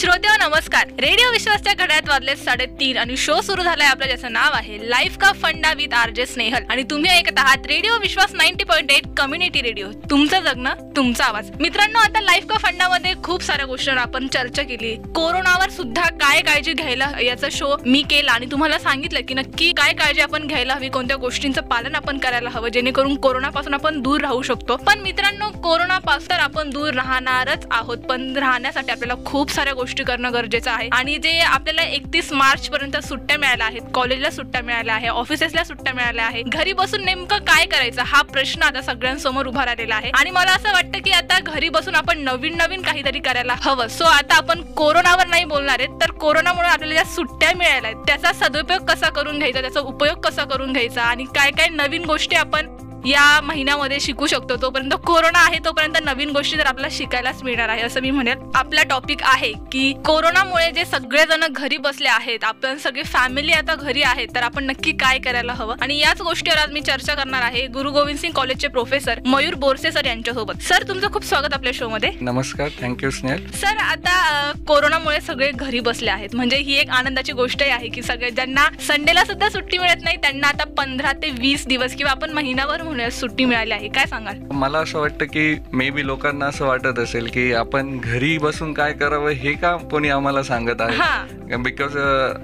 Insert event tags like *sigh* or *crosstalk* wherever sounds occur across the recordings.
श्रोते हो, नमस्कार. रेडिओ विश्वासच्या घड्यात वाजले साडेतीन आणि शो सुरू झालाय आपलं ज्याचं नाव आहे लाईफ का फंडा विथ आर जे स्नेहल. आणि तुम्ही ऐकत आहात radio Vishwas ninety point eight community radio. तुमचं जगणं तुमचा आवाज. मित्रांनो आता लाईफ का फंडामध्ये खूप साऱ्या गोष्टींवर आपण चर्चा केली. कोरोनावर सुद्धा काय काळजी घ्यायला याचा शो मी केला आणि तुम्हाला सांगितलं की नक्की काय काळजी आपण घ्यायला हवी कोणत्या गोष्टींचं पालन आपण करायला हवं जेणेकरून कोरोनापासून आपण दूर राहू शकतो. पण मित्रांनो कोरोनापासून तर आपण दूर राहणारच आहोत पण राहण्यासाठी आपल्याला खूप साऱ्या गोष्टी गोष्टी करणं गरजेचं आहे. आणि जे आपल्याला एकतीस मार्च पर्यंत सुट्ट्या मिळाल्या आहेत कॉलेजला सुट्ट्या मिळाल्या आहे ऑफिसेसला सुट्ट्या मिळाल्या आहे घरी बसून नेमकं काय करायचं हा प्रश्न आता सगळ्यांसमोर उभा राहिलेला आहे. आणि मला असं वाटतं की आता घरी बसून आपण नवीन नवीन काहीतरी करायला हवं. सो आता आपण कोरोनावर नाही बोलणार आहेत तर कोरोनामुळे आपल्याला ज्या सुट्ट्या मिळाल्या आहेत त्याचा सदुपयोग कसा करून घ्यायचा त्याचा उपयोग कसा करून घ्यायचा आणि काय काय नवीन गोष्टी आपण या महिन्यामध्ये शिकू शकतो तोपर्यंत. कोरोना आहे तोपर्यंत नवीन गोष्टी तर आपल्याला शिकायलाच मिळणार आहे असं मी म्हणेल. आपला टॉपिक आहे की कोरोनामुळे जे सगळेजण घरी बसले आहेत आपण सगळे फॅमिली आता घरी आहेत तर आपण नक्की काय करायला हवं? आणि याच गोष्टीवर आज मी चर्चा करणार आहे गुरु गोविंद सिंग कॉलेजचे प्रोफेसर मयूर बोरसे सर यांच्यासोबत. सर तुमचं खूप स्वागत आपल्या शो मध्ये. नमस्कार थँक्यू स्नेहल सर आता कोरोनामुळे सगळे घरी बसले आहेत. म्हणजे ही एक आनंदाची गोष्टही आहे की सगळे ज्यांना संडेला सुद्धा सुट्टी मिळत नाही त्यांना आता पंधरा ते वीस दिवस किंवा आपण महिनाभर म्हणूया सुट्टी मिळाली आहे. काय सांगाल? मला असं वाटतं की मे बी लोकांना असं वाटत असेल की आपण घरी बसून काय करावं हे का कोणी आम्हाला सांगत आहे? बिकॉज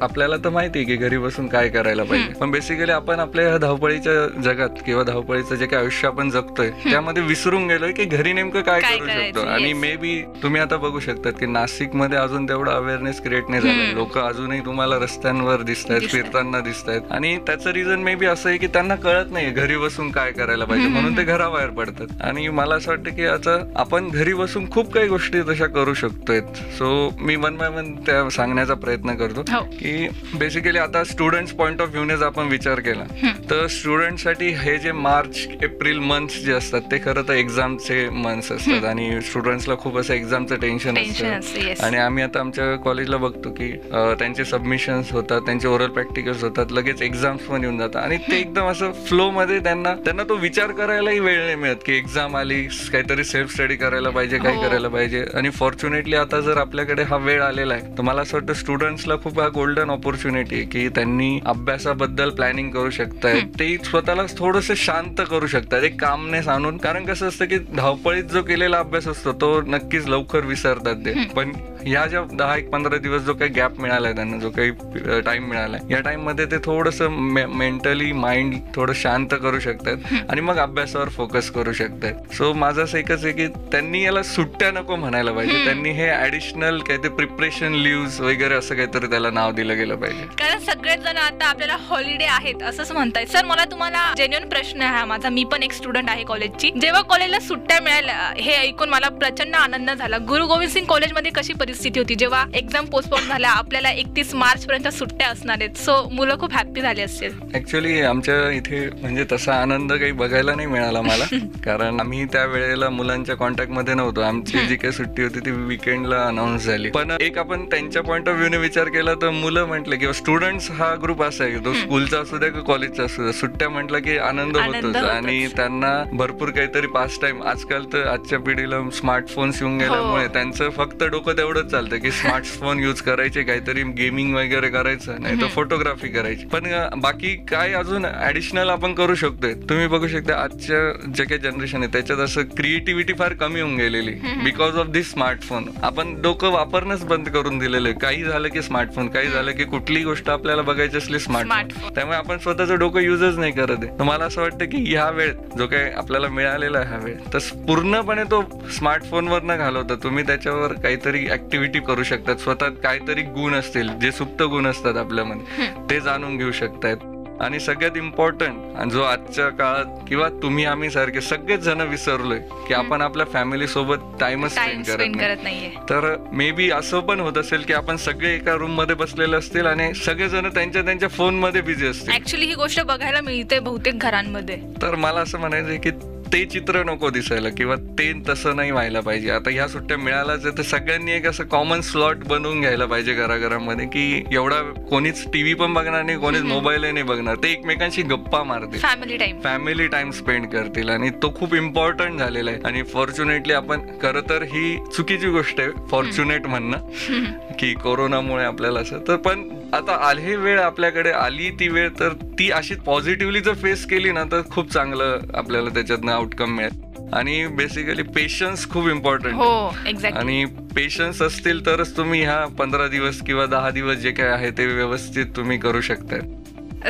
आपल्याला तर माहिती आहे की घरी बसून काय करायला पाहिजे. पण बेसिकली आपण आपल्या ह्या धावपळीच्या जगात किंवा धावपळीचं जे काही आयुष्य आपण जगतोय त्यामध्ये विसरून गेलोय की घरी नेमकं काय करू शकतो? आणि. मे बी तुम्ही आता बघू शकतात की नाशिकमध्ये अजून तेवढं अवेअरनेस क्रिएट नाही झालं लोक अजूनही तुम्हाला रस्त्यांवर दिसत आहेत. फिरताना दिसत आहेत आणि त्याचं रिझन मे बी असं आहे की त्यांना कळत नाही घरी बसून काय करायला पाहिजे. म्हणून ते घराबाहेर पडतात. आणि मला असं वाटतं की आता आपण घरी बसून खूप काही गोष्टी तशा करू शकतोय सो मी वन बाय वन त्या सांगण्याचा प्रयत्न करतो हो. की बेसिकली आता स्टुडंट्स पॉईंट ऑफ व्ह्यूने जर आपण विचार केला तर स्टुडंटसाठी हे जे मार्च एप्रिल मंथ्स जे असतात ते खरं तर एक्झामचे मंथ्स असतात. आणि स्टुडंट्सला खूप असं एक्झामचं टेन्शन असतं. आणि आम्ही आता आमच्या कॉलेजला बघतो की त्यांचे सबमिशन्स होतात त्यांचे ओरल प्रॅक्टिकल्स होतात लगेच एक्झाम्स पण येऊन जातात. आणि ते एकदम असं फ्लो मध्ये त्यांना त्यांना तो विचार करायलाही वेळ नाही मिळत की एक्झाम आली काहीतरी सेल्फ स्टडी करायला पाहिजे काय हो. करायला पाहिजे. आणि फॉर्च्युनेटली आता जर आपल्याकडे हा वेळ आलेला आहे तर मला असं वाटतं स्टुडंट्सला खूप हा गोल्डन ऑपॉर्च्युनिटी आहे की त्यांनी अभ्यासाबद्दल प्लॅनिंग करू शकतायत. ते स्वतःला थोडस शांत करू शकतात एक कामनेस आणून. कारण कसं असतं की धावपळीत जो केलेला अभ्यास असतो तो नक्कीच लवकर विसरतात ते. पण ह्या ज्या दहा एक पंधरा दिवस जो काही गॅप मिळालाय त्यांना जो काही टाइम मिळालाय या टाइममध्ये ते थोडस मेंटली माइंड थोडं शांत करू शकतात आणि मग अभ्यासावर फोकस करू शकतात. सो माझं असं एकच आहे की त्यांनी याला सुट्ट्या नको म्हणायला पाहिजे. त्यांनी हे ऍडिशनल काहीतरी प्रिपरेशन लिव्ह वगैरे असं काहीतरी त्याला नाव दिलं गेलं पाहिजे. कारण सगळेच जण आता आपल्याला हॉलिडे आहेत असंच म्हणतायत. सर मला तुम्हाला जेन्युअन प्रश्न आहे हा माझा. मी पण एक स्टुडंट आहे कॉलेजची जेव्हा कॉलेजला सुट्ट्या मिळाल्या हे ऐकून मला प्रचंड आनंद झाला. गुरु गोविंद सिंग कॉलेजमध्ये कशी परिस्थिती होती. जेव्हा एक्झाम पोस्टपोन झाल्या आपल्याला एकतीस मार्च पर्यंत सुट्ट्या असणार आहेत. सो मुलं खूप हॅप्पी झाली असतील. ऍक्च्युली आमच्या इथे म्हणजे तसा आनंद काही बघायला नाही मिळाला मला. *laughs* कारण आम्ही त्या वेळेला मुलांच्या कॉन्टॅक्टमध्ये नव्हतो. आमची जी काही सुट्टी होती ती विकेंडला अनाऊन्स झाली. पण एक आपण त्यांच्या पॉईंट ऑफ व्ह्यूने विचार केला तर मुलं म्हटले किंवा स्टुडंट्स हा ग्रुप असा आहे. तो स्कूलचा असू द्या की कॉलेजचा असू द्या. सुट्ट्या म्हटलं की आनंद होतोच. आणि त्यांना भरपूर काहीतरी पास टाइम आजकाल तर आजच्या पिढीला स्मार्टफोन्स येऊन गेल्यामुळे त्यांचं फक्त डोकं तेवढंच चालतं की स्मार्टफोन युज करायचे काहीतरी गेमिंग वगैरे करायचं नाही तर फोटोग्राफी करायची. पण बाकी काय अजून ऍडिशनल आपण करू शकतोय? तुम्ही बघू शकता आजच्या जे काही जनरेशन आहे त्याच्यात असं क्रिएटिव्हिटी फार कमी होऊन गेलेली बिकॉज ऑफ दिस स्मार्टफोन आपण डोकं वापरणंच बंद करून दिलेलं आहे. काही झालं की स्मार्टफोन काही झालं की कुठलीही गोष्ट आपल्याला बघायची असली स्मार्टफोन. त्यामुळे आपण स्वतःचं डोकं युजच नाही करत आहे. तर मला असं वाटतं की ह्या वेळ जो काही आपल्याला मिळालेला आहे हा वेळ तर पूर्णपणे तो स्मार्टफोनवर न घालवता. तुम्ही त्याच्यावर काहीतरी ऍक्टिव्हिटी करू शकतात. स्वतः काहीतरी गुण असतील जे सुप्त गुण असतात आपल्यामध्ये ते जाणून घेऊ शकतायत. आणि सगळ्यात इम्पॉर्टंट जो आजच्या काळात किंवा तुम्ही आम्ही सारखे सगळेच जण विसरलोय की आपण आपल्या फॅमिली सोबत टाइमच टाइम स्पेंड करत नाही. तर मे बी असं पण होत असेल की आपण सगळे एका रूममध्ये बसलेले असतील आणि सगळेजण त्यांच्या त्यांच्या फोनमध्ये बिझी असतील. ऍक्च्युली ही गोष्ट बघायला मिळते बहुतेक घरांमध्ये. तर मला असं म्हणायचं की ते चित्र नको दिसायला किंवा ते तसं नाही व्हायला पाहिजे. आता ह्या सुट्ट्या मिळाल्याच आहे तर सगळ्यांनी एक असं कॉमन स्लॉट बनवून घ्यायला पाहिजे घराघरामध्ये की एवढा कोणीच टीव्ही पण बघणार नाही कोणीच मोबाईलही नाही बघणार. ते एकमेकांशी गप्पा मारतील. Family time family time spend करतील आणि तो खूप इम्पॉर्टंट झालेला आहे. आणि फॉर्च्युनेटली आपण खरं तर ही चुकीची गोष्ट आहे फॉर्च्युनेट म्हणणं की कोरोनामुळे आपल्याला असं. तर पण आता आली वेळ आपल्याकडे आली ती वेळ तर ती अशी पॉझिटिव्हली जर फेस केली ना तर खूप चांगलं आपल्याला त्याच्यातनं आउटकम मिळेल. आणि बेसिकली पेशन्स खूप इम्पॉर्टंट हो एक्झॅक्ट आणि पेशन्स असतील तरच तुम्ही ह्या पंधरा दिवस किंवा दहा दिवस जे काय आहे ते व्यवस्थित तुम्ही करू शकताय.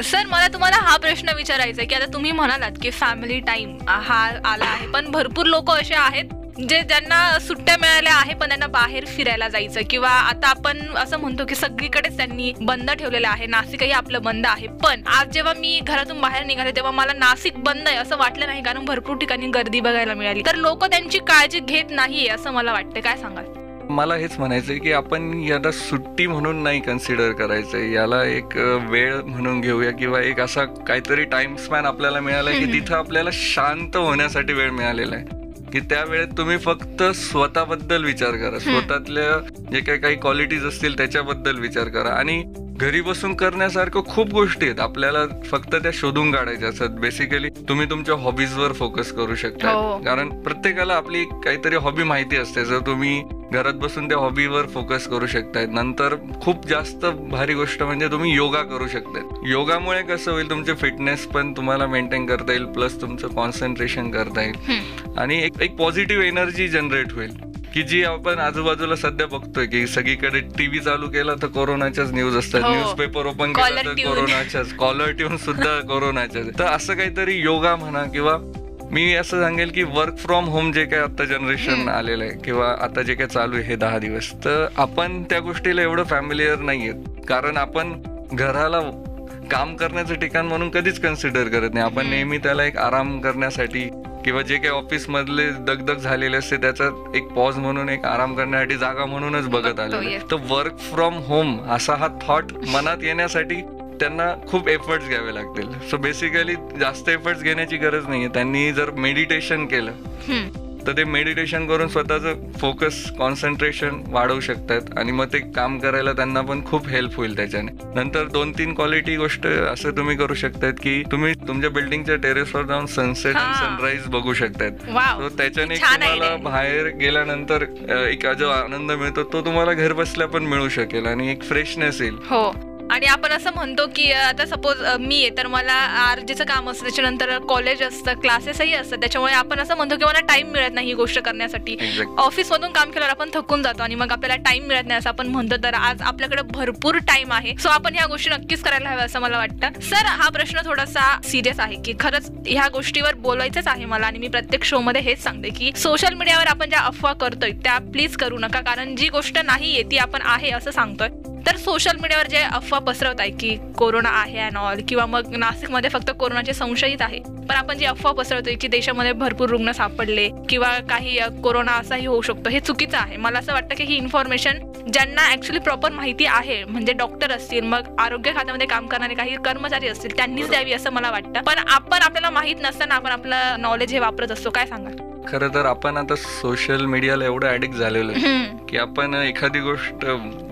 सर मला तुम्हाला हा प्रश्न विचारायचा आहे की आता तुम्ही म्हणालात की फॅमिली टाइम हा आला आहे पण भरपूर लोक असे आहेत जे ज्यांना सुट्ट्या मिळाल्या आहे पण त्यांना बाहेर फिरायला जायचं. किंवा आता आपण असं म्हणतो की सगळीकडेच त्यांनी बंद ठेवलेलं आहे. नाशिकही आपलं बंद आहे. पण आज जेव्हा मी घरातून बाहेर निघाले तेव्हा मला नाशिक बंद आहे असं वाटलं नाही. कारण भरपूर ठिकाणी गर्दी बघायला मिळाली. तर लोक त्यांची काळजी घेत नाहीये असं मला वाटतं. काय सांगाल? मला हेच म्हणायचंय की आपण याला सुट्टी म्हणून नाही कन्सिडर करायचंय याला एक वेळ म्हणून घेऊया किंवा एक असा काहीतरी टाइम स्पॅन आपल्याला मिळाला की. तिथं आपल्याला शांत होण्यासाठी वेळ मिळालेला आहे. की त्या वेळेत तुम्ही फक्त स्वतःबद्दल विचार करा. स्वतःतल्या जे काही काही क्वालिटीज असतील त्याच्याबद्दल विचार करा. आणि घरी बसून करण्यासारखं खूप गोष्टी आहेत. आपल्याला फक्त त्या शोधून काढायच्या असतात. बेसिकली तुम्ही तुमच्या हॉबीजवर फोकस करू शकता हो. कारण प्रत्येकाला आपली काहीतरी हॉबी माहिती असते. जर तुम्ही घरात बसून त्या हॉबीवर फोकस करू शकताय. नंतर खूप जास्त भारी गोष्ट म्हणजे तुम्ही योगा करू शकताय. योगामुळे कसं होईल तुमचे फिटनेस पण तुम्हाला मेंटेन करता येईल. प्लस तुमचं कॉन्सन्ट्रेशन करता येईल. आणि एक एक पॉझिटिव्ह एनर्जी जनरेट होईल. की जी आपण आजूबाजूला सध्या बघतोय की सगळीकडे टीव्ही चालू केला तर कोरोनाच्याच न्यूज असतात हो. न्यूजपेपर ओपन केला तर. कोरोनाच्याच कॉलर ट्यून सुद्धा *laughs* कोरोनाच्याच तर असं काहीतरी योगा म्हणा किंवा मी असं सांगेल की वर्क फ्रॉम होम जे काय आता जनरेशन. आलेलं आहे किंवा आता जे काय चालू आहे हे दहा दिवस तर आपण त्या गोष्टीला एवढं फॅमिलियर नाहीयेत कारण आपण घराला काम करण्याचं ठिकाण म्हणून कधीच कन्सिडर करत नाही आपण. नेहमी त्याला एक आराम करण्यासाठी किंवा जे काही ऑफिस मधले दगदग झालेले असते त्याचा एक पॉज म्हणून एक आराम करण्यासाठी जागा म्हणूनच बघत yes. तर वर्क फ्रॉम होम असा हा थॉट मनात येण्यासाठी त्यांना खूप एफर्ट्स घ्यावे लागतील सो बेसिकली जास्त एफर्ट्स घेण्याची गरज नाहीये त्यांनी जर मेडिटेशन केलं. तर ते मेडिटेशन करून स्वतःचं फोकस कॉन्सन्ट्रेशन वाढवू शकतात. आणि मग ते काम करायला त्यांना पण खूप हेल्प होईल त्याच्याने. नंतर दोन तीन क्वालिटी गोष्ट असं तुम्ही करू शकतात की तुम्ही तुमच्या बिल्डिंगच्या टेरेसवर जाऊन सनसेट आणि. सनराईज बघू शकतात. त्याच्याने तुम्हाला. बाहेर गेल्यानंतर एक जो आनंद मिळतो तो तुम्हाला घर बसल्या पण मिळू शकेल आणि एक फ्रेशनेस येईल. हो. आणि आपण असं म्हणतो की आता सपोज मी आहे तर मला आरजेचं काम असतं त्याच्यानंतर कॉलेज असतं क्लासेसही असतात. त्याच्यामुळे आपण असं म्हणतो की मला टाइम मिळत नाही ही गोष्ट करण्यासाठी. एक्झॅक्ट ऑफिस मधून काम केल्यावर आपण थकून जातो आणि मग आपल्याला टाइम मिळत नाही असं आपण म्हणतो. तर आज आपल्याकडे भरपूर टाइम आहे. सो आपण ह्या गोष्टी नक्कीच करायला हव्या असं मला वाटतं. सर हा प्रश्न थोडासा सिरियस आहे की खरंच ह्या गोष्टीवर बोलायचंच आहे मला आणि मी प्रत्येक शो मध्ये हेच सांगते की सोशल मीडियावर आपण ज्या अफवा करतोय त्या प्लीज करू नका. कारण जी गोष्ट नाहीये ती आपण आहे असं सांगतोय. तर सोशल मीडियावर जे अफवा पसरवत आहे की कोरोना आहे अँड ऑल किंवा मग नाशिकमध्ये फक्त कोरोनाचे संशयित आहे पण आपण जी अफवा पसरवतोय की देशामध्ये भरपूर रुग्ण सापडले किंवा काही कोरोना असाही होऊ शकतो हे चुकीचं आहे. मला असं वाटतं की ही इन्फॉर्मेशन ज्यांना ऍक्च्युली प्रॉपर माहिती आहे म्हणजे डॉक्टर असतील मग आरोग्य खात्यामध्ये काम करणारे काही कर्मचारी असतील त्यांनीच द्यावी असं मला वाटतं. पण आपण आपल्याला माहीत नसताना आपण आपलं नॉलेज हे वापरत असतो. काय सांगा खरं तर आपण आता सोशल मीडियाला एवढं ऍडिक्ट झालेलो की आपण एखादी गोष्ट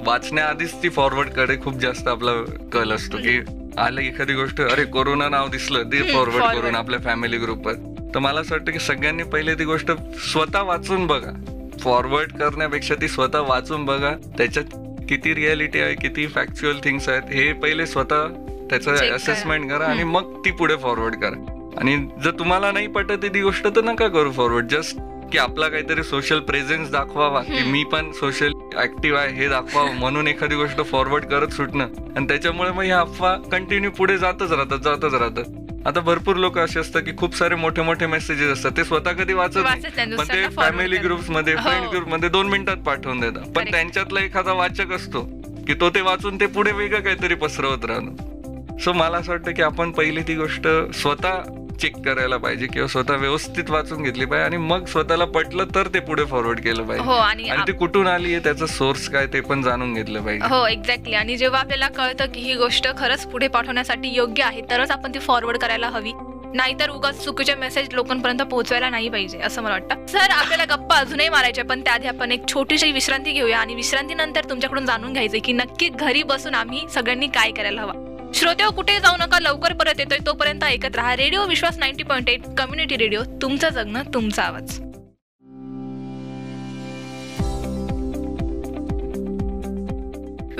वाचण्याआधीच ती फॉरवर्डकडे खूप जास्त आपला कल असतो की आलं एखादी गोष्ट अरे कोरोना नाव दिसलं ते फॉरवर्ड. करून आपल्या फॅमिली ग्रुपवर तर मला असं वाटतं की सगळ्यांनी पहिले ती गोष्ट स्वतः वाचून बघा फॉरवर्ड करण्यापेक्षा ती स्वतः वाचून बघा त्याच्यात किती रियालिटी आहे किती फॅक्च्युअल थिंग्स आहेत हे पहिले स्वतः त्याचं करा. असेसमेंट करा आणि. मग ती पुढे फॉरवर्ड करा आणि जर तुम्हाला नाही पटत ती गोष्ट तर नका करू फॉरवर्ड जस्ट की आपला काहीतरी सोशल प्रेझेन्स दाखवावा की. मी पण सोशल ऍक्टिव्ह आहे हे दाखवावं *laughs* म्हणून एखादी गोष्ट फॉरवर्ड करत सुटणं आणि त्याच्यामुळे मग ह्या अफवा कंटिन्यू पुढे जातच राहतात जातच राहतात आता भरपूर लोक असे असतात की खूप सारे मोठे मोठे मेसेजेस असतात ते स्वतः कधी वाचत नाही पण ते फॅमिली. ग्रुप्समध्ये हो. फ्रेंड ग्रुपमध्ये दोन मिनिटात पाठवून देतात पण. त्यांच्यातला एखादा वाचक असतो की तो ते वाचून ते पुढे वेगळं काहीतरी पसरवत राहणं सो मला असं वाटतं की आपण पहिली ती गोष्ट स्वतः चेक करायला पाहिजे किंवा स्वतः व्यवस्थित वाचून घेतली पाहिजे आणि मग स्वतःला पटलं तर ते पुढे फॉरवर्ड केलं हो पाहिजे आणि आणि ते कुठून आली आहे त्याचा सोर्स काय ते पण जाणून घेतलं पाहिजे. हो एक्झॅक्टली आणि जेव्हा आपल्याला कळतं की ही गोष्ट खरंच पुढे पाठवण्यासाठी योग्य आहे तरच आपण ती फॉरवर्ड करायला हवी. नाहीतर उगाच चुकीचे मेसेज लोकांपर्यंत पोहोचवायला नाही पाहिजे असं मला वाटतं. सर आपल्याला गप्पा अजूनही मारायच्या पण त्याआधी आपण एक छोटीशी विश्रांती घेऊया आणि विश्रांतीनंतर तुमच्याकडून जाणून घ्यायचंय की नक्की घरी बसून आम्ही सगळ्यांनी काय करायला हवं. श्रोत्या कुठे जाऊ नका लवकर परत येतोय तोपर्यंत ऐकत राहा. Radio Vishwas ninety point eight community radio तुमचं जगणं तुमचा आवाज.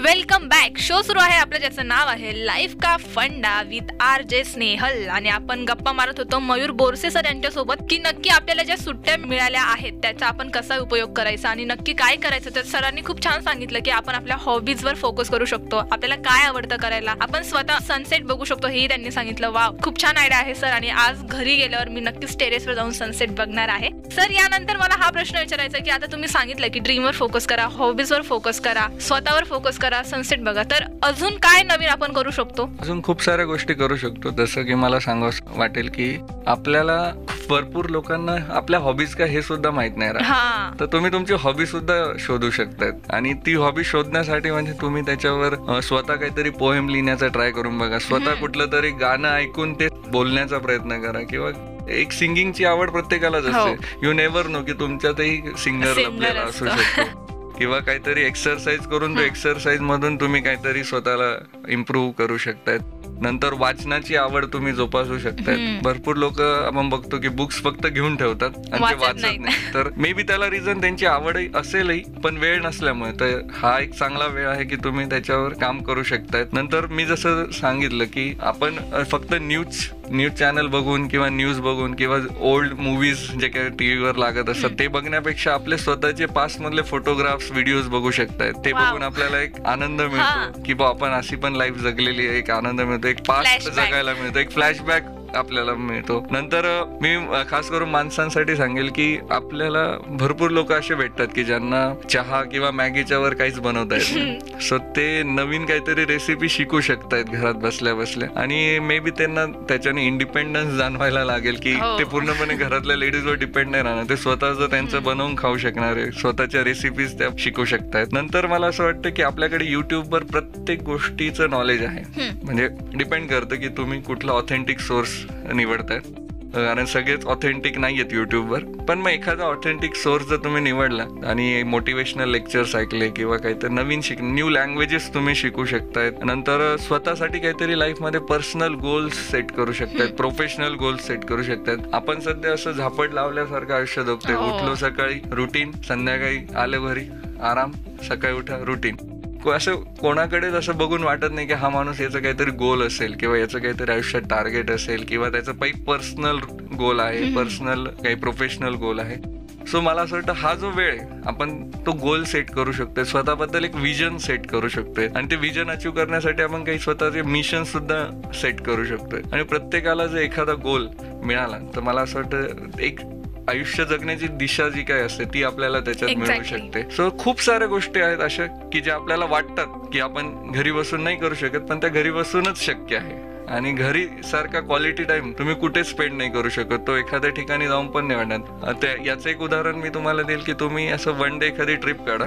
Welcome back. शो सुरू आहे आपलं ज्याचं नाव आहे लाईफ का फंडा विथ आर जे स्नेहल. आणि आपण गप्पा मारत होतो मयूर बोरसे सर यांच्यासोबत की नक्की आपल्याला ज्या सुट्ट्या मिळाल्या आहेत त्याचा आपण कसा उपयोग करायचा आणि नक्की काय करायचं? तर सरांनी खूप छान सांगितलं की आपण आपल्या हॉबीजवर फोकस करू शकतो. आपल्याला काय आवडतं करायला? आपण स्वतः सनसेट बघू शकतो हेही त्यांनी सांगितलं. वा खूप छान आयडिया आहे सर. आणि आज घरी गेल्यावर मी नक्कीच टेरेसवर जाऊन सनसेट बघणार आहे. सर यानंतर मला हा प्रश्न विचारायचा की आता तुम्ही सांगितलं की ड्रीमवर फोकस करा हॉबीजवर फोकस करा स्वतःवर फोकस करा. सनसेट बघा. तर अजून काय नवीन आपण करू शकतो? अजून खूप साऱ्या गोष्टी करू शकतो. जसं की मला सांगावं वाटेल की आपल्याला भरपूर लोकांना आपल्या हॉबीज काय हे सुद्धा माहीत नाही राहत. हा. तर तुम्ही तुमची हॉबी सुद्धा शोधू शकतात. आणि ती हॉबी शोधण्यासाठी म्हणजे तुम्ही त्याच्यावर स्वतः काहीतरी पोएम लिहिण्याचा ट्राय करून बघा. स्वतः. कुठलं तरी गाणं ऐकून ते बोलण्याचा प्रयत्न करा. किंवा एक सिंगिंगची आवड प्रत्येकालाच हो. असते. यू नेवर नो की तुमच्यातही सिंगर आपल्याला असू. शकतो. *laughs* किंवा काहीतरी एक्सरसाइज करून तो. एक्सरसाइज मधून तुम्ही काहीतरी स्वतःला इम्प्रूव्ह करू शकतायत नंतर वाचनाची आवड तुम्ही जोपासू हम्म. भरपूर लोक आपण बघतो की बुक्स फक्त घेऊन ठेवतात आणि ते वाचत. नाही तर मे बी त्याला रिझन त्यांची आवड असेलही पण वेळ नसल्यामुळे तर हा एक चांगला वेळ आहे की तुम्ही त्याच्यावर काम करू शकतायत नंतर मी जसं सांगितलं की आपण फक्त न्यूज न्यूज चॅनल बघून किंवा न्यूज बघून किंवा ओल्ड मूवीज जे काही टीव्हीवर लागत असतात. ते बघण्यापेक्षा आपले स्वतःचे पास्ट मधले फोटोग्राफ्स व्हिडिओज बघू शकतायत ते. बघून आपल्याला एक आनंद. मिळतो की बा आपण अशी पण लाईफ जगलेली आहे एक आनंद मिळतो एक पास्ट. जगायला मिळतो. एक फ्लॅशबॅक आपल्याला मिळतो. नंतर मी खास करून माणसांसाठी सांगेल की आपल्याला भरपूर लोक असे भेटतात की ज्यांना चहा किंवा मॅगीच्या वर काहीच बनवता येत *laughs* सो ते नवीन काहीतरी रेसिपी शिकू शकतायत घरात बसल्या बसल्या. आणि मे बी त्यांना त्याच्याने इंडिपेंडन्स जाणवायला लागेल की हो. ते पूर्णपणे घरातल्या लेडीजवर डिपेंड नाही राहणार. ते स्वतःच त्यांचं बनवून खाऊ शकणार आहे. स्वतःच्या रेसिपीज त्या शिकू शकतायत. नंतर मला असं वाटतं की आपल्याकडे युट्यूबवर प्रत्येक गोष्टीचं नॉलेज आहे. म्हणजे डिपेंड करतं की तुम्ही कुठला ऑथेंटिक सोर्स निवडताय कारण सगळेच ऑथेंटिक नाही आहेत युट्यूबवर पण मग एखादा ऑथेंटिक सोर्स जर तुम्ही निवडला आणि मोटिवेशनल लेक्चर्स ऐकले किंवा काहीतरी नवीन शिक न्यू लँग्वेजेस तुम्ही शिकू शकतायत. नंतर स्वतःसाठी काहीतरी लाईफमध्ये पर्सनल गोल्स सेट करू शकतायत प्रोफेशनल गोल्स सेट करू शकतात आपण सध्या असं झापड लावल्यासारखं आयुष्य जगतोय. हो. उठलो सकाळी रुटीन संध्याकाळी आले घरी आराम सकाळी उठा रुटीन असं कोणाकडेच असं बघून वाटत नाही की हा माणूस याचं काहीतरी गोल असेल किंवा याचं काहीतरी आयुष्यात टार्गेट असेल किंवा त्याचं काही पर्सनल गोल आहे. पर्सनल काही प्रोफेशनल गोल आहे. सो मला असं वाटतं हा जो वेळ आहे आपण तो गोल सेट करू शकतोय. स्वतःबद्दल एक विजन सेट करू शकतोय. आणि ते विजन अचीव करण्यासाठी आपण काही स्वतःचे मिशन सुद्धा सेट करू शकतोय. आणि प्रत्येकाला जर एखादा गोल मिळाला तर मला असं वाटतं एक आयुष्य जगण्याची दिशा जी काय असते ती आपल्याला त्याच्यात मिळू. शकते सो खूप साऱ्या गोष्टी आहेत अशा की ज्या आपल्याला वाटतात की आपण घरी बसून नाही करू शकत पण त्या घरी बसूनच शक्य आहे आणि घरी सारखा क्वालिटी टाइम तुम्ही कुठे स्पेंड नाही करू शकत तो एखाद्या ठिकाणी जाऊन पण नाही त्या- याचं एक उदाहरण मी तुम्हाला देईल की तुम्ही असं वन डे एखादी ट्रिप काढा.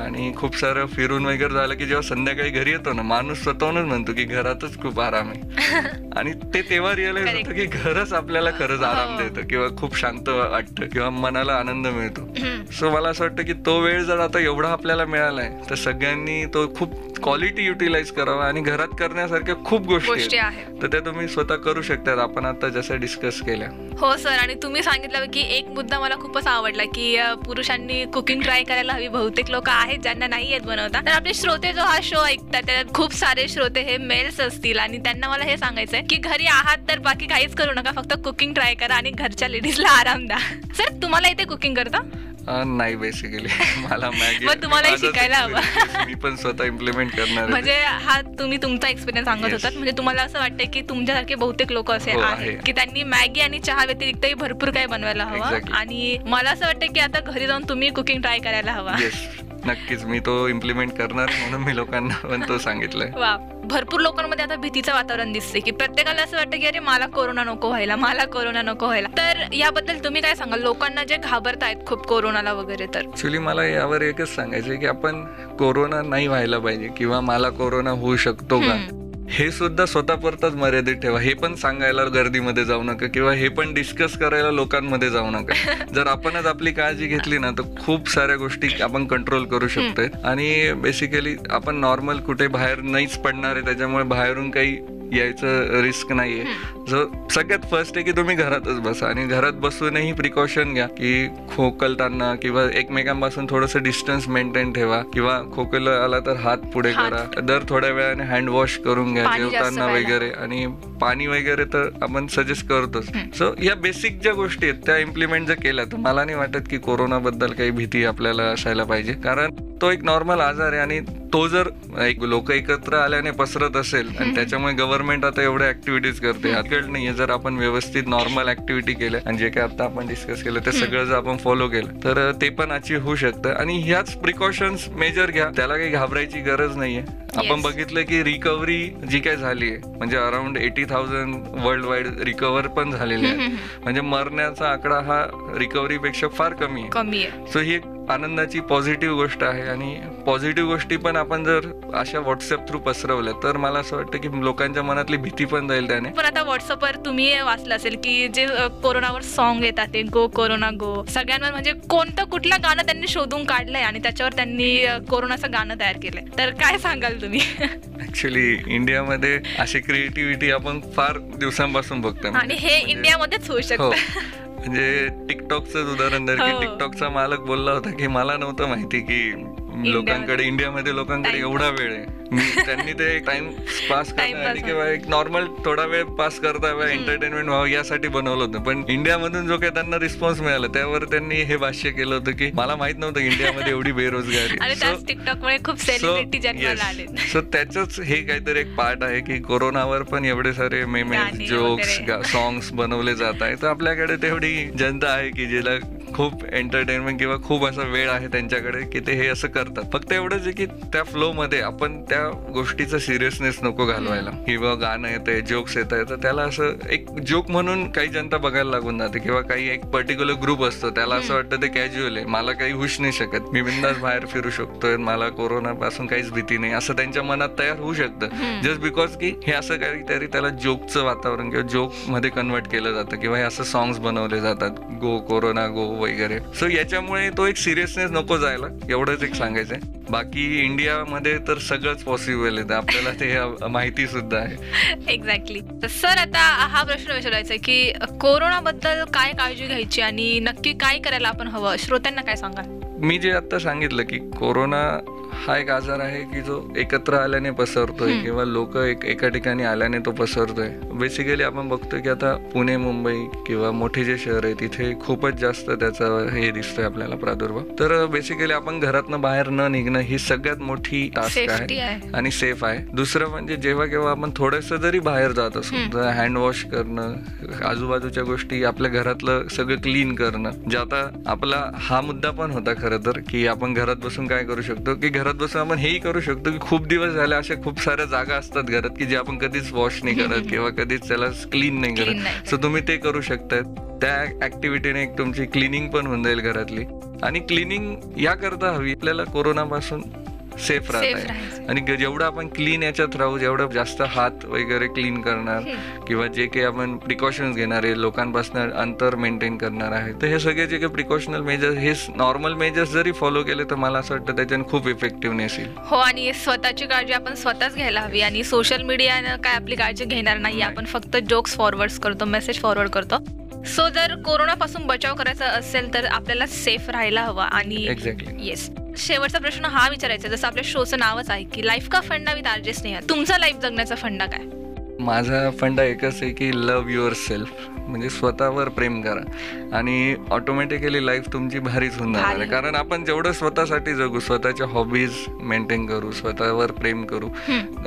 आणि खूप सारं फिरून वगैरे झालं की जेव्हा संध्याकाळी घरी येतो ना माणूस स्वतःहूनच म्हणतो की घरातच खूप आराम आहे *laughs* आणि ते तेव्हा रिअलाइज. होतं की घरच आपल्याला खरंच आराम हो. देतं किंवा खूप शांत वाटतं किंवा मनाला आनंद मिळतो. सो मला असं वाटतं की तो वेळ जर आता एवढा आपल्याला मिळालाय तर सगळ्यांनी तो खूप क्वालिटी युटिलाइज करावा आणि घरात करण्यासारख्या खूप गोष्टी आहेत. तर त्या तुम्ही स्वतः करू शकतात. आपण आता जसं डिस्कस केल्या हो सर आणि तुम्ही सांगितलं की एक मुद्दा मला खूपच आवडला की पुरुषांनी कुकिंग ट्राय करायला हवी. बहुतेक लोक आहेत ज्यांना नाही येत बनवता. तर आपले श्रोते जो हा शो ऐकतात त्यात खूप सारे श्रोते हे मेल्स असतील. आणि त्यांना मला हे सांगायचंय की घरी आहात तर बाकी काहीच करू नका. फक्त कुकिंग ट्राय करा आणि घरच्या लेडीजला आराम द्या. सर तुम्हाला इथे कुकिंग करता? नाही बेसिकली *laughs* मला मॅगी *laughs* मग तुम्हालाही माझाच शिकायला हवं. मी पण स्वतः इम्प्लिमेंट करणार म्हणजे हा तुम्ही तुमचा एक्सपिरियन्स सांगत. होतात म्हणजे तुम्हाला असं वाटतंय की तुमच्यासारखे बहुतेक लोक असे हो, आहेत आहे. की त्यांनी मॅगी आणि चहा व्यतिरिक्तही भरपूर काही बनवायला हवं. आणि मला असं वाटतं की आता घरी जाऊन तुम्ही कुकिंग ट्राय करायला हवा नक्कीच मी तो इम्प्लिमेंट करणार म्हणून मी लोकांना पण तो सांगितलंय. वा भरपूर लोकांमध्ये आता भीतीचं वातावरण दिसते की प्रत्येकाला असं वाटतं की अरे मला कोरोना नको व्हायला मला कोरोना नको व्हायला. तर याबद्दल तुम्ही काय सांगाल? लोकांना जे घाबरतायत खूप कोरोनाला वगैरे तर. ऍक्च्युली मला यावर एकच सांगायचं की आपण कोरोना नाही व्हायला पाहिजे किंवा मला कोरोना होऊ शकतो का. हे सुद्धा स्वतःपुरतच मर्यादित ठेवा. हे पण सांगायला गर्दीमध्ये जाऊ नका किंवा हे पण डिस्कस करायला लोकांमध्ये जाऊ नका. *laughs* जर आपणच आपली काळजी घेतली ना तर खूप साऱ्या गोष्टी आपण कंट्रोल करू शकतोय. आणि बेसिकली आपण नॉर्मल कुठे बाहेर नाहीच पडणार आहे त्याच्यामुळे बाहेरून काही यायचं रिस्क नाहीये. जो सगळ्यात फर्स्ट आहे की तुम्ही घरातच बसा आणि घरात बसूनही प्रिकॉशन घ्या की खोकलताना किंवा एकमेकांपासून थोडस डिस्टन्स मेंटेन ठेवा किंवा खोकल आला तर हात पुढे. करा. दर थोड्या वेळाने हँड वॉश करून घ्या जेवताना. वगैरे आणि पाणी वगैरे तर आपण सजेस्ट करतोच. सो या बेसिक ज्या गोष्टी आहेत त्या इम्प्लिमेंट जर केल्या तर मला नाही वाटत की कोरोनाबद्दल काही भीती आपल्याला असायला पाहिजे. कारण तो एक नॉर्मल आजार आहे आणि तो जर एक लोक एकत्र आल्याने पसरत असेल आणि त्याच्यामुळे गव्हर्नमेंट आता एवढ्या ऍक्टिव्हिटीज करते. हरकत नाहीये जर आपण व्यवस्थित नॉर्मल ऍक्टिव्हिटी केल्या आणि जे काय आता आपण डिस्कस केलं ते सगळं जर आपण फॉलो केलं तर ते पण अचीव्ह होऊ शकतं. आणि ह्याच प्रिकॉशन्स मेजर घ्या. त्याला काही घाबरायची गरज नाहीये. आपण. बघितलं की रिकव्हरी जी काय झाली आहे म्हणजे around eighty thousand world wide recover पण झालेले आहे म्हणजे मरण्याचा आकडा हा रिकव्हरी पेक्षा फार कमी आहे. सो ही एक आनंदाची पॉझिटिव्ह गोष्ट आहे आणि पॉझिटिव्ह गोष्टी पण आपण जर अशा व्हॉट्सअप थ्रू पसरवल्या तर मला असं वाटतं की लोकांच्या मनातली भीती पण जाईल त्याने. पण आता व्हॉट्सअपवर तुम्ही वाचलं असेल की जे कोरोनावर सॉन्ग येतात ते गो कोरोना गो सगळ्यांवर म्हणजे कोणतं कुठलं गाणं त्यांनी शोधून काढलंय आणि त्याच्यावर त्यांनी कोरोनाचं गाणं तयार केलंय. तर काय सांगाल तुम्ही? *laughs* ऍक्च्युली इंडियामध्ये अशी क्रिएटिव्हिटी आपण फार दिवसांपासून बघतोय आणि म्हणजे- हे म्हणजे- इंडियामध्येच होऊ हो. शकतं म्हणजे टिकटॉकचं उदाहरण की हो. टिकटॉकचा मालक बोलला होता की मला नव्हतं माहिती की लोकांकडे इंडियामध्ये लोकांकडे एवढा वेळ आहे. त्यांनी ते टाइम पास करण्यासाठी किंवा एक नॉर्मल थोडा वेळ पास करता एंटरटेनमेंट व्हावं यासाठी बनवलं होतं. पण इंडियामधून जो काही त्यांना रिस्पॉन्स मिळाला त्यावर त्यांनी हे भाष्य केलं होतं की मला माहीत नव्हतं इंडियामध्ये एवढी बेरोजगारी सो *laughs* त्याच हे काहीतरी एक पार्ट आहे की कोरोनावर पण एवढे सारे गाणे जोक्स. सॉंग्स बनवले जात आहेत. तर आपल्याकडे तेवढी जनता आहे की जिला खूप एंटरटेनमेंट किंवा खूप असा वेळ आहे त्यांच्याकडे की ते हे असं करतात. फक्त एवढंच आहे की त्या फ्लो मध्ये आपण त्या गोष्टीचा सिरियसनेस नको घालवायला. किंवा गाणं येतंय जोक्स येत आहे तर त्याला असं एक जोक म्हणून काही जनता बघायला लागून जाते किंवा काही एक पर्टिक्युलर ग्रुप असतो. त्याला असं वाटतं ते कॅज्युअल आहे. मला काही होऊच नाही शकत. मी बिंदास बाहेर फिरू शकतोय. मला कोरोना पासून काहीच भीती नाही. असं त्यांच्या मनात तयार होऊ शकतं. जस्ट बिकॉज की हे असं काहीतरी त्याला जोकचं वातावरण किंवा जोकमध्ये कन्वर्ट केलं जातं. किंवा हे असं सॉंग्स बनवले जातात. गो कोरोना गो वगैरे. सो याच्यामुळे तो एक सिरियसनेस नको जायला. एवढंच एक सांगायचंय. बाकी इंडियामध्ये तर सगळंच पॉसिबल आहे. आपल्याला ते माहिती सुद्धा आहे. एक्झॅक्टली सर आता हा प्रश्न विचारायचा की कोरोना बद्दल काय काळजी घ्यायची आणि नक्की काय करायला आपण हवं? श्रोत्यांना काय सांगाल? मी जे आता सांगितलं की कोरोना हा एक आजार आहे की जो एकत्र आल्याने पसरतोय किंवा लोक एक एका ठिकाणी आल्याने तो पसरतोय. बेसिकली आपण बघतोय की आता पुणे मुंबई किंवा मोठे जे शहर आहे तिथे खूपच जास्त त्याचा हे दिसतोय आपल्याला प्रादुर्भाव. तर बेसिकली आपण घरातनं बाहेर न निघणं ही सगळ्यात मोठी टास्क आहे. आणि सेफ आहे. दुसरं म्हणजे जेव्हा केव्हा आपण थोडंसं जरी बाहेर जात असू तर हँड वॉश करणं आजूबाजूच्या गोष्टी आपल्या घरातलं सगळं क्लीन करणं जे आता आपला हा मुद्दा पण होता खरं तर की आपण घरात बसून काय करू शकतो की घरात बसून आपण हेही करू शकतो की खूप दिवस झाले अशा खूप साऱ्या जागा असतात घरात की जे आपण कधीच वॉश नाही करत किंवा *laughs* कधीच त्याला क्लीन नाही करत. सो तुम्ही ते करू शकताय त्या ऍक्टिव्हिटीने एक तुमची क्लिनिंग पण होऊन जाईल घरातली. आणि क्लिनिंग या करता हवी. आपल्याला कोरोनापासून सेफ राहत. आणि जेवढं आपण क्लीन याच्यात राहू जेवढं जास्त हात वगैरे क्लीन करणार किंवा जे काही आपण प्रिकॉशन्स घेणार आहे लोकांपासून अंतर मेंटेन करणार आहे तर हे सगळे जे काही प्रिकॉशनल मेजर्स हे नॉर्मल मेजर्स जरी फॉलो केले तर मला असं वाटतं त्याच्याने खूप इफेक्टिव्हनेस येईल. हो आणि स्वतःची काळजी आपण स्वतःच घ्यायला हवी. आणि सोशल मीडियानं काय आपली काळजी घेणार नाही. नाही. आपण फक्त जोक्स फॉरवर्ड करतो मेसेज फॉरवर्ड करतो. सो जर कोरोनापासून बचाव करायचा असेल तर आपल्याला सेफ राहायला हवा. आणि एक्झॅक्टली येस शेवटचा प्रश्न हा विचारायचा जसं आपल्या शोचं नावच आहे की लाईफ का फंडा विथ आरजे स्नेहा तुमचा लाईफ जगण्याचा फंडा काय? माझा फंडा एकच आहे की लव्ह युअर सेल्फ म्हणजे स्वतःवर प्रेम करा आणि ऑटोमॅटिकली लाईफ तुमची भारीच होऊन जाणार आहे. कारण आपण जेवढं स्वतःसाठी जगू स्वतःच्या हॉबीज मेंटेन करू स्वतःवर प्रेम करू.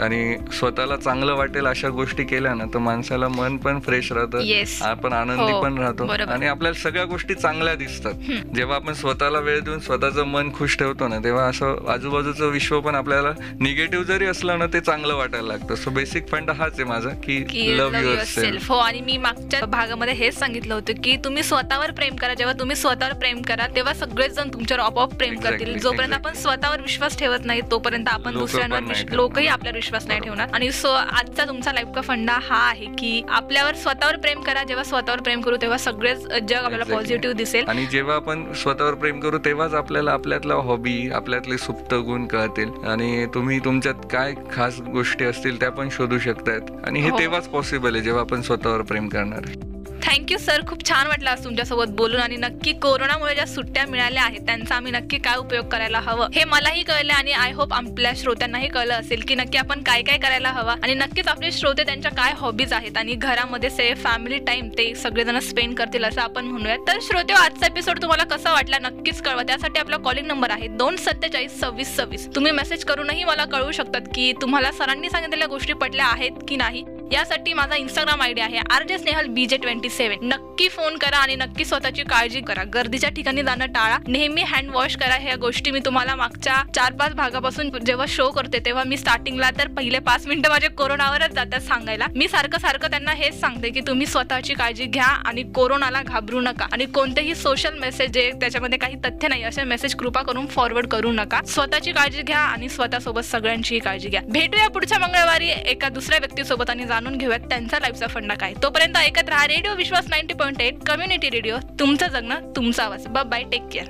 आणि स्वतःला चांगलं वाटेल अशा गोष्टी केल्या ना तर माणसाला मन पण फ्रेश राहतं. आपण आनंदी हो, पण राहतो. आणि आपल्याला सगळ्या गोष्टी चांगल्या दिसतात जेव्हा आपण स्वतःला वेळ देऊन स्वतःचं मन खुश ठेवतो ना तेव्हा असं आजूबाजूचं विश्व पण आपल्याला निगेटिव्ह जरी असलं ना ते चांगलं वाटायला लागतं सो बेसिक फंड हाच आहे माझा की की love love yourself self हो आणि मी मागच्या भागामध्ये हेच सांगितलं होतं की तुम्ही स्वतःवर प्रेम करा जेव्हा तुम्ही स्वतःवर प्रेम करा तेव्हा सगळेच जण तुमच्यावर आपोआप प्रेम करतील जोपर्यंत. आपण स्वतःवर विश्वास ठेवत नाही तोपर्यंत आपण दुसऱ्यांवर. लोकही आपल्यावर विश्वास नाही ठेवणार आणि सो आजचा तुमचा लाईफ का फंडा हा आहे की आपल्यावर स्वतःवर प्रेम करा जेव्हा स्वतःवर प्रेम करू तेव्हा सगळेच जग आपल्याला. पॉझिटिव्ह दिसेल आणि जेव्हा आपण स्वतःवर प्रेम करू तेव्हाच आपल्याला आपल्यातला हॉबी आपल्यातले सुप्त गुण कळतील आणि तुम्ही तुमच्यात काय खास गोष्टी असतील त्या पण शोधू शकतायत आणि हे हो. तेव्हाच पॉसिबल आहे जेव्हा आपण स्वतःवर प्रेम करणार आहे थँक्यू सर खूप छान वाटलं आज तुमच्यासोबत बोलून आणि नक्की कोरोनामुळे ज्या सुट्ट्या मिळाल्या आहेत त्यांचा आम्ही नक्की काय उपयोग करायला हवं हे मलाही कळलं आणि आय होप आपल्या श्रोत्यांनाही कळलं असेल की नक्की आपण काय काय करायला हवं आणि नक्कीच आपले श्रोते त्यांच्या काय हॉबीज आहेत आणि घरामध्ये सेफ फॅमिली टाइम ते सगळेजण स्पेंड करतील असं आपण म्हणूया तर श्रोते आजचा एपिसोड तुम्हाला कसा वाटला नक्कीच कळवा. त्यासाठी आपला कॉलिंग नंबर आहे दोन सत्तेचाळीस सव्वीस सव्वीस. तुम्ही मेसेज करूनही मला कळवू शकतात की तुम्हाला सरांनी सांगितलेल्या गोष्टी पटल्या आहेत की नाही? यासाठी माझा इंस्टाग्राम आयडी आहे R J Snehal B J twenty seven नक्की फोन करा आणि नक्की स्वतःची काळजी करा. गर्दीच्या ठिकाणी जाणं टाळा. नेहमी हँड वॉश करा. ह्या गोष्टी मी तुम्हाला मागच्या चार पाच भागापासून जेव्हा शो करते तेव्हा मी स्टार्टिंगला तर पहिले पाच मिनिटं माझे कोरोनावरच जातात सांगायला. मी सारखं सारखं त्यांना हेच सांगते की तुम्ही स्वतःची काळजी घ्या आणि कोरोनाला घाबरू नका. आणि कोणतेही सोशल मेसेज जे त्याच्यामध्ये काही तथ्य नाही असे मेसेज कृपा करून फॉरवर्ड करू नका. स्वतःची काळजी घ्या आणि स्वतःसोबत सगळ्यांची काळजी घ्या. भेटूया पुढच्या मंगळवारी एका दुसऱ्या व्यक्तीसोबत आणि जाणून घेऊयात त्यांचा लाईफचा फंडा काय. तोपर्यंत ऐकत राहा radio Vishwas ninety point eight community radio तुमचं जगणं तुमचा आवाज. Bye take care